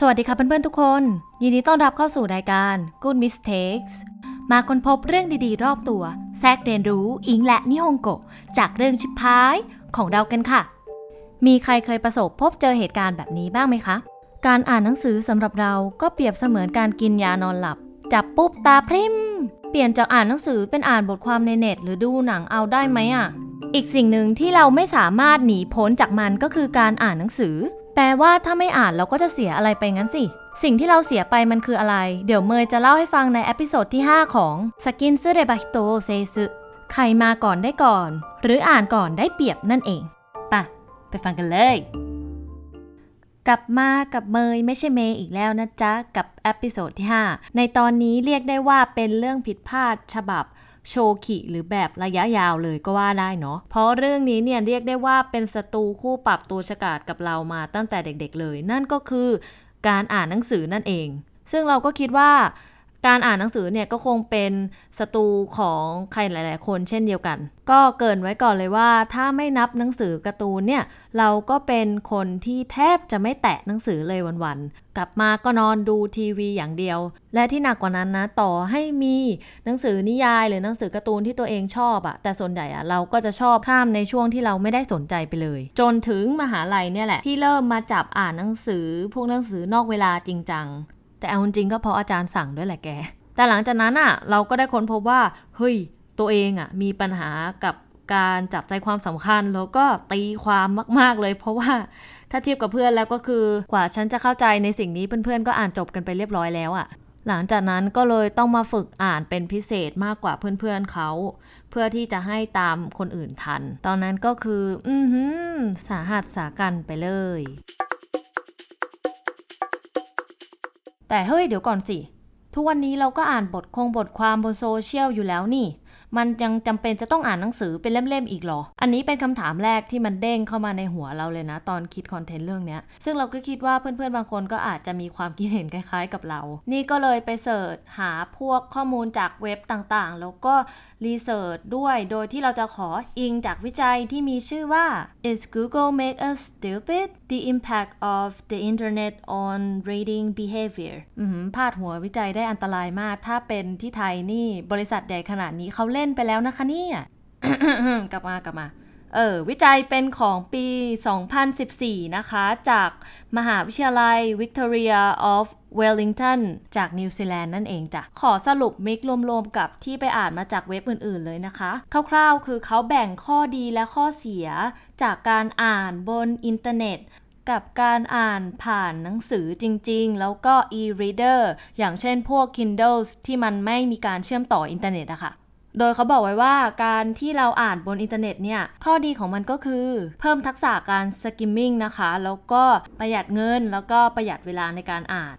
สวัสดีค่ะเพื่อนๆทุกคน ยินดีต้อนรับเข้าสู่รายการ Good Mistakes มาค้นพบเรื่องดีๆ รอบตัวแทรกเรียนรู้อิงและนิฮงโกะจากเรื่องชิปพายของเรากันค่ะ มีใครเคยประสบพบเจอเหตุการณ์แบบนี้บ้างไหมคะ การอ่านหนังสือสำหรับเราก็เปรียบเสมือนการกินยานอนหลับ จับปุ๊บตาพริมเปลี่ยนจากอ่านหนังสือเป็นอ่านบทความในเน็ต หรือดูหนังเอาได้ไหมอะอีกสิ่งหนึ่งที่เราไม่สามารถหนีพ้นจากมันก็คือการอ่านหนังสือ แปลว่าถ้าไม่อ่านเราก็จะเสียอะไรไปงั้นสิ สิ่งที่เราเสียไปมันคืออะไร เดี๋ยวเมยจะเล่าให้ฟังใน episode ที่ 5 ของ先んずれば人を制すใครมาก่อนได้ก่อน หรืออ่านก่อนได้เปรียบนั่นเองปะไปฟังกันเลย กลับมากับเมยไม่ใช่เมย์อีกแล้วนะจ๊ะ กับ episode ที่ 5 ในตอนนี้เรียกได้ว่าเป็นเรื่องผิดพลาดฉบับ 長期หรือแบบระยะยาวเลยก็ว่าได้เนาะเพราะเรื่องนี้เนี่ยเรียกได้ว่าเป็นศัตรูคู่ปรับตัวฉกาจกับเรามาตั้งแต่เด็กๆเลย นั่นก็คือการอ่านหนังสือนั่นเอง ซึ่งเราก็คิดว่า การอ่านหนังสือเนี่ยก็คงเป็นศัตรูของใครหลาย ๆ คนเช่นเดียวกัน ก็เกรินไว้ก่อนเลยว่า ถ้าไม่นับหนังสือการ์ตูนเนี่ยเราก็เป็นคนที่แทบจะไม่แตะหนังสือเลยวันๆกลับมาก็นอนดูทีวีอย่างเดียว และที่หนักกว่านั้นนะต่อให้มีหนังสือนิยายหรือหนังสือการ์ตูนที่ตัวเองชอบอะแต่ส่วนใหญ่อะเราก็จะชอบข้ามในช่วงที่เราไม่ได้สนใจไปเลย จนถึงมหาลัยเนี่ยแหละที่เริ่มมาจับอ่านหนังสือ พวกหนังสือนอกเวลาจริงจัง แต่เอาจริงก็เพราะอาจารย์สั่งด้วยแหละแก แต่หลังจากนั้นอะเราก็ได้ค้นพบว่าเฮ้ยตัวเองอะมีปัญหากับการจับใจความสำคัญแล้วก็ตีความมาก ๆ เลย เพราะว่าถ้าเทียบกับเพื่อนแล้วก็คือกว่าฉันจะเข้าใจในสิ่งนี้เพื่อนๆก็อ่านจบกันไปเรียบร้อยแล้วอะ หลังจากนั้นก็เลยต้องมาฝึกอ่านเป็นพิเศษมากกว่าเพื่อนๆเขา เพื่อที่จะให้ตามคนอื่นทัน ตอนนั้นก็คือ อือหืสาหัสสากรรจ์ไปเลย แต่เฮ้ยเดี๋ยวก่อนสิ ทุกวันนี้เราก็อ่านบทคงบทความบนโซเชียลอยู่แล้วนี่ มันยังจำเป็นจะต้องอ่านหนังสือเป็นเล่มๆอีกหรอ อันนี้เป็นคำถามแรกที่มันเด้งเข้ามาในหัวเราเลยนะ ตอนคิด content เรื่องเนี้ย ซึ่งเราก็คิดว่าเพื่อนๆบางคนก็อาจจะมีความคิดเห็นคล้ายๆกับเรา นี่ก็เลยไป search หาพวกข้อมูลจากเว็บต่างๆ แล้วก็รีเสิร์ชด้วย โดยที่เราจะขออิงจากวิจัยที่มีชื่อว่า Is Google make us stupid? The impact of the internet on reading behavior อืมพาดหัววิจัยได้อันตรายมาก ถ้าเป็นที่ไทยนี่บริษัทใหญ่ขนาดนี้เขาเล่นไปแล้วนะคะเนี่ยกลับมากลับมาเออวิจัยเป็นของปี 2014 นะคะ จากมหาวิทยาลัย Victoria of Wellington จากนิวซีแลนด์นั่นเองจ้ะ ขอสรุป mix รวมๆกับที่ไปอ่านมาจากเว็บอื่นๆเลยนะคะ คร่าวๆคือเขาแบ่งข้อดีและข้อเสียจากการอ่านบนอินเทอร์เน็ตกับการอ่านผ่านหนังสือจริงๆ แล้วก็ e-reader อย่างเช่นพวก Kindle ที่มันไม่มีการเชื่อมต่ออินเทอร์เน็ตอะค่ะ โดยเขาบอกไว้ว่าการที่เราอ่านบนอินเทอร์เน็ตเนี่ย ข้อดีของมันก็คือ เพิ่มทักษะการ skimming นะคะ แล้วก็ประหยัดเงิน แล้วก็ประหยัดเวลาในการอ่าน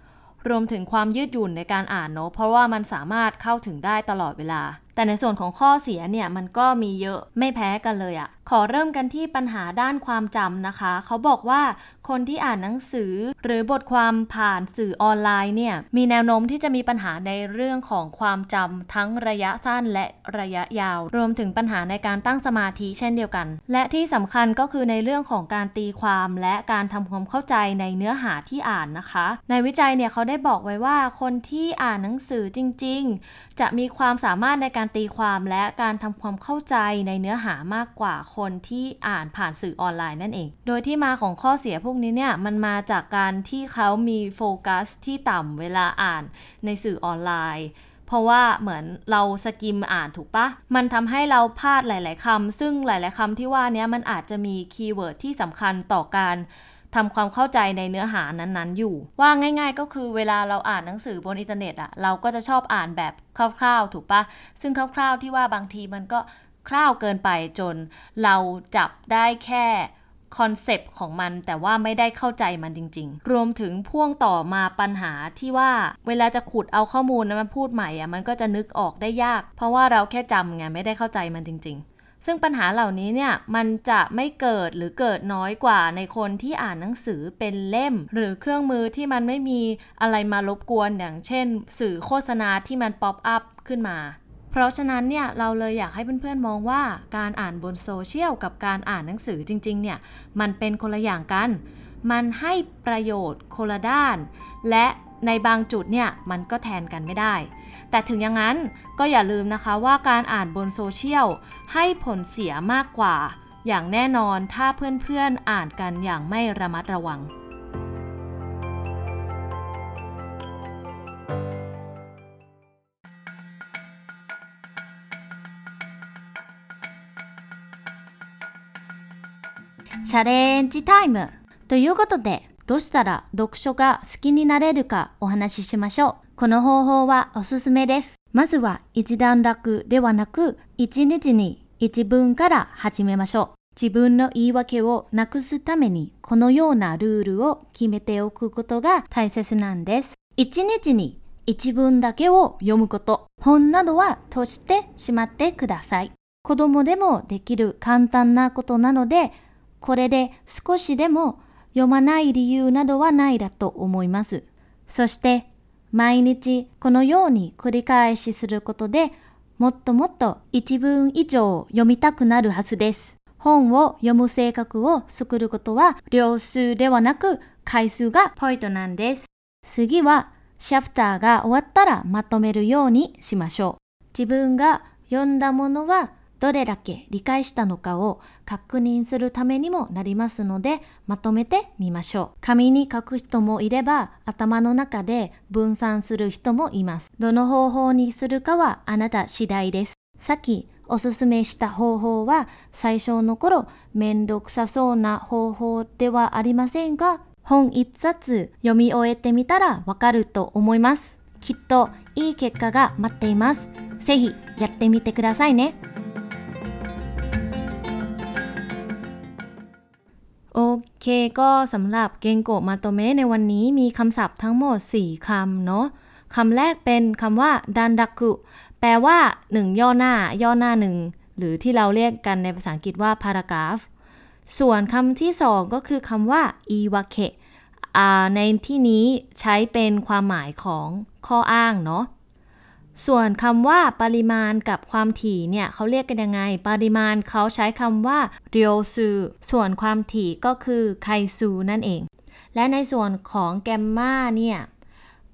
รวมถึงความยืดหยุ่นในการอ่านเนาะเพราะว่ามันสามารถเข้าถึงได้ตลอดเวลา แต่ในส่วนของข้อเสียเนี่ยมันก็มีเยอะไม่แพ้กันเลยอะขอเริ่มกันที่ปัญหาด้านความจำนะคะ เขาบอกว่าคนที่อ่านหนังสือ หรือบทความผ่านสื่อออนไลน์เนี่ยมีแนวโน้มที่จะมีปัญหาในเรื่องของความจำทั้งระยะสั้นและระยะยาว รวมถึงปัญหาในการตั้งสมาธิเช่นเดียวกัน และที่สำคัญก็คือในเรื่องของการตีความและการทำความเข้าใจในเนื้อหาที่อ่านนะคะ ในวิจัยเนี่ยเขาได้บอกไว้ว่าคนที่อ่านหนังสือจริง ๆ จะมีความสามารถในการตีความและการทำความเข้าใจในเนื้อหามากกว่าคนที่อ่านผ่านสื่อออนไลน์นั่นเอง โดยที่มาของข้อเสียพวกนี้เนี่ยมันมาจากการที่เขามีโฟกัสที่ต่ำเวลาอ่านในสื่อออนไลน์เพราะว่าเหมือนเรา skim อ่านถูกปะ มันทำให้เราพลาดหลาย ๆคำซึ่งหลาย ๆคำที่ว่านี้มันอาจจะมี keyword ที่สำคัญต่อการ ทำความเข้าใจในเนื้อหานั้นๆ อยู่ ว่าง่าย ๆ ก็คือเวลาเราอ่านหนังสือบนอินเทอร์เน็ตอะเราก็จะชอบอ่านแบบคร่าวๆ ถูกปะซึ่งคร่าวๆที่ว่าบางทีมันก็คร่าวเกินไปจนเราจับได้แค่ concept ของมันแต่ว่าไม่ได้เข้าใจมันจริง ๆ รวมถึงพ่วงต่อมาปัญหาที่ว่าเวลาจะขุดเอาข้อมูลนั้นมาพูดใหม่อะมันก็จะนึกออกได้ยาก เพราะว่าเราแค่จำไงไม่ได้เข้าใจมันจริง ๆ ซึ่งปัญหาเหล่านี้เนี่ยมันจะไม่เกิดหรือเกิดน้อยกว่าในคนที่อ่านหนังสือเป็นเล่ม หรือเครื่องมือที่มันไม่มีอะไรมารบกวนอย่างเช่น สื่อโฆษณาที่มัน pop up ขึ้นมา เพราะฉะนั้นเนี่ยเราเลยอยากให้เพื่อนๆมองว่าการอ่านบนโซเชียลกับการอ่านหนังสือจริงๆเนี่ยมันเป็นคนละอย่างกัน มันให้ประโยชน์คนละด้าน และ ในบางจุดเนี่ยมันก็แทนกันไม่ได้ แต่ถึงอย่างนั้นก็อย่าลืมนะคะว่าการอ่านบนโซเชียลให้ผลเสียมากกว่า อย่างแน่นอนถ้าเพื่อนๆอ่านกันอย่างไม่ระมัดระวังチャレンジタイムということで、 どうしたら読書が好きになれるかお話ししましょう。この方法はおすすめです。まずは一段落ではなく、一日に一文から始めましょう。自分の言い訳をなくすために、このようなルールを決めておくことが大切なんです。一日に一文だけを読むこと、本などは閉じてしまってください。子供でもできる簡単なことなので、これで少しでも読まない理由などはないだと思います。そして毎日このように繰り返しすることでもっともっと一文以上読みたくなるはずです。本を読む性格を作ることは量数ではなく回数がポイントなんです。次はシャプターが終わったらまとめるようにしましょう。自分が読んだものはどれだけ理解したのかを確認するためにもなりますので、まとめてみましょう。紙に書く人もいれば、頭の中で分散する人もいます。どの方法にするかはあなた次第です。さっきおすすめした方法は最初の頃めんどくさそうな方法ではありませんが、本一冊読み終えてみたらわかると思います。きっといい結果が待っています。ぜひやってみてくださいね。 เคก็สำหรับเกงโกมาโตเมะในวันนี้มีคำศัพท์ทั้งหมด 4คำเนาะคำแรกเป็นคำว่าดันดักคุแปลว่า 1 ย่อหน้า ย่อหน้าหนึ่งหรือที่เราเรียกกันในภาษาอังกฤษว่า paragraph ส่วนคำที่ 2 ก็คือคำว่าอีวาเคในที่นี้ใช้เป็นความหมายของข้ออ้างเนาะ ส่วนคำว่าปริมาณกับความถี่เนี่ยเขาเรียกกันยังไง ปริมาณเขาใช้คำว่าเรียวซูส่วนความถี่ก็คือไคซูนั่นเอง และในส่วนของแกมมาเนี่ย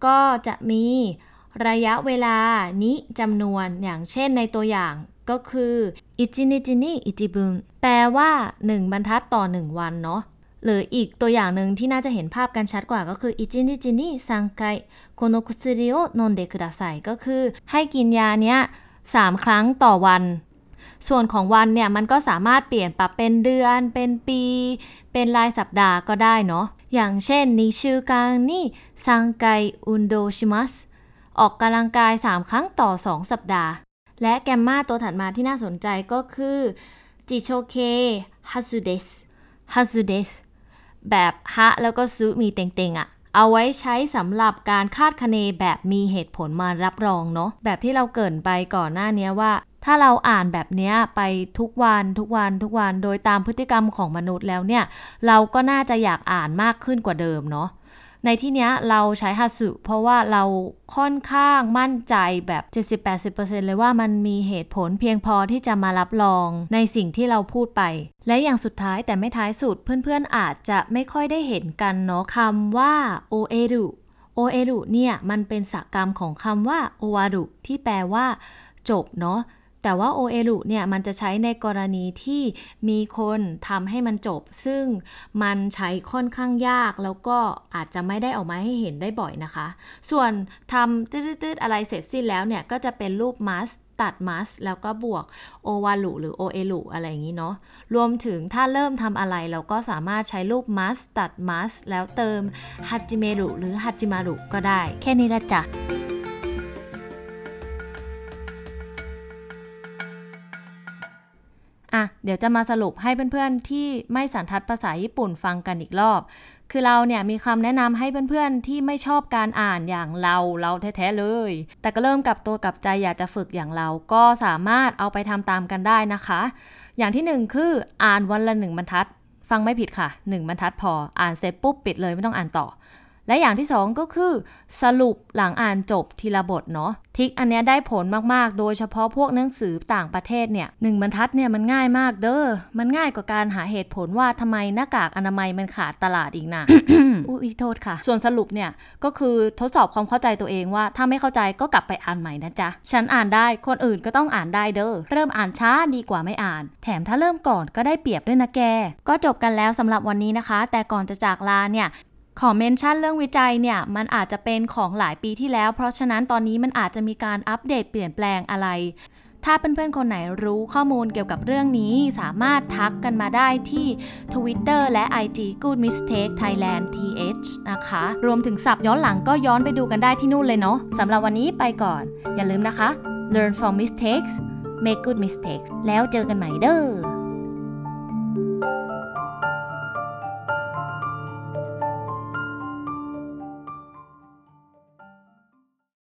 ก็จะมีระยะเวลานี้จำนวนอย่างเช่นในตัวอย่างก็คืออิจินิจินิอิจิบุนแปลว่า 1 บรรทัดต่อ 1 วันเนาะ หรืออีกตัวอย่างหนึ่งที่น่าจะเห็นภาพกันชัดกว่าก็คืออิจินิจินิซังไกโคโนคุซึริโอนนเดคุดาไซก็คือให้กินยาเนี้ยสามครั้งต่อวัน ส่วนของวันเนี่ยมันก็สามารถเปลี่ยนปรับเป็นเดือนเป็นปี เป็นรายสัปดาห์ก็ได้เนาะอย่างเช่นนิชูกังนี่ซังไกอุนโดชิมัสออกกำลังกาย 3 ครั้งต่อ 2 สัปดาห์ และแกมมาตัวถัดมาที่น่าสนใจก็คือจิโชเคฮัซุเดสฮัซุเดส แบบฮะแล้วก็ซุมีเต็งๆอะ่ะเอาไว้ใช้สำหรับการคาดคะเนแบบมีเหตุผลมารับรองเนาะแบบที่เราเกินไปก่อนหน้านี้ว่า ถ้าเราอ่านแบบนี้ไปทุกวันทุกวันทุกวันโดยตามพฤติกรรมของมนุษย์แล้วเนี่ย เราก็น่าจะอยากอ่านมากขึ้นกว่าเดิมเนาะ ในที่นี้เราใช้ฮัสึเพราะว่าเราค่อนข้างมั่นใจแบบ 70-80%เลยว่ามันมีเหตุผลเพียงพอที่จะมารับรองในสิ่งที่เราพูดไป และอย่างสุดท้ายแต่ไม่ท้ายสุดเพื่อนๆอาจจะไม่ค่อยได้เห็นกันเนาะคำว่าโอเอรุโอเอรุเนี่ยมันเป็นสกรรมของคำว่าโอวารุที่แปลว่า จบเนาะ แต่ว่าโอเอลุเนี่ยมันจะใช้ในกรณีที่มีคนทำให้มันจบ ซึ่งมันใช้ค่อนข้างยาก แล้วก็อาจจะไม่ได้ออกมาให้เห็นได้บ่อยนะคะ ส่วนทำตืดๆอะไรเสร็จสิ้นแล้วเนี่ย ก็จะเป็นรูปมัสตัดมัสแล้วก็บวกโอวาลุหรือโอเอลุอะไรอย่างนี้เนาะรวมถึงถ้าเริ่มทำอะไรเราก็สามารถใช้รูปมัสตัดมัสแล้วเติมฮัจิเมรุหรือฮัจิมารุก็ได้ แค่นี้ละจ้ะ อะเดี๋ยวจะมาสรุปให้เพื่อนๆ ที่ไม่สันทัดภาษาญี่ปุ่นฟังกันอีกรอบ คือเราเนี่ยมีคำแนะนำให้เพื่อนๆ ที่ไม่ชอบการอ่านอย่างเราเราแท้ๆเลย แต่ก็เริ่มกับตัวกับใจอยากจะฝึกอย่างเราก็สามารถเอาไปทำตามกันได้นะคะ อย่างที่หนึ่งคืออ่านวันละหนึ่งบรรทัด ฟังไม่ผิดค่ะหนึ่งบรรทัดพออ่านเสร็จปุ๊บปิดเลยไม่ต้องอ่านต่อ และอย่างที่สองก็คือ สรุปหลังอ่านจบทีละบทเนาะทิกอันเนี้ยได้ผลมากๆ โดยเฉพาะพวกหนังสือต่างประเทศเนี่ยหนึ่งบรรทัดเนี่ยมันง่ายมากเด้อมันง่ายกว่าการหาเหตุผลว่าทำไมหน้ากากอนามัยมันขาดตลาดอีกนะอุ้ยโทษค่ะ ส่วนสรุปเนี่ยก็คือทดสอบความเข้าใจตัวเองว่า ถ้าไม่เข้าใจก็กลับไปอ่านใหม่นะจ๊ะฉันอ่านได้คนอื่นก็ต้องอ่านได้เด้อเริ่มอ่านช้าดีกว่าไม่อ่าน แถมถ้าเริ่มก่อนก็ได้เปรียบด้วยนะแก ก็จบกันแล้วสำหรับวันนี้นะคะ แต่ก่อนจะจากลาเนี่ย ขอเมนชั่นเรื่องวิจัยเนี่ย มันอาจจะเป็นของหลายปีที่แล้ว เพราะฉะนั้นตอนนี้มันอาจจะมีการอัปเดตเปลี่ยนแปลงอะไร ถ้าเพื่อนๆคนไหนรู้ข้อมูลเกี่ยวกับเรื่องนี้ สามารถทักกันมาได้ที่ Twitter และ IG Good Mistake Thailand th นะคะ รวมถึงสับย้อนหลังก็ย้อนไปดูกันได้ที่นู่นเลยเนาะสำหรับวันนี้ไปก่อน อย่าลืมนะคะ learn from mistakes make good mistakes แล้วเจอกันใหม่เด้อ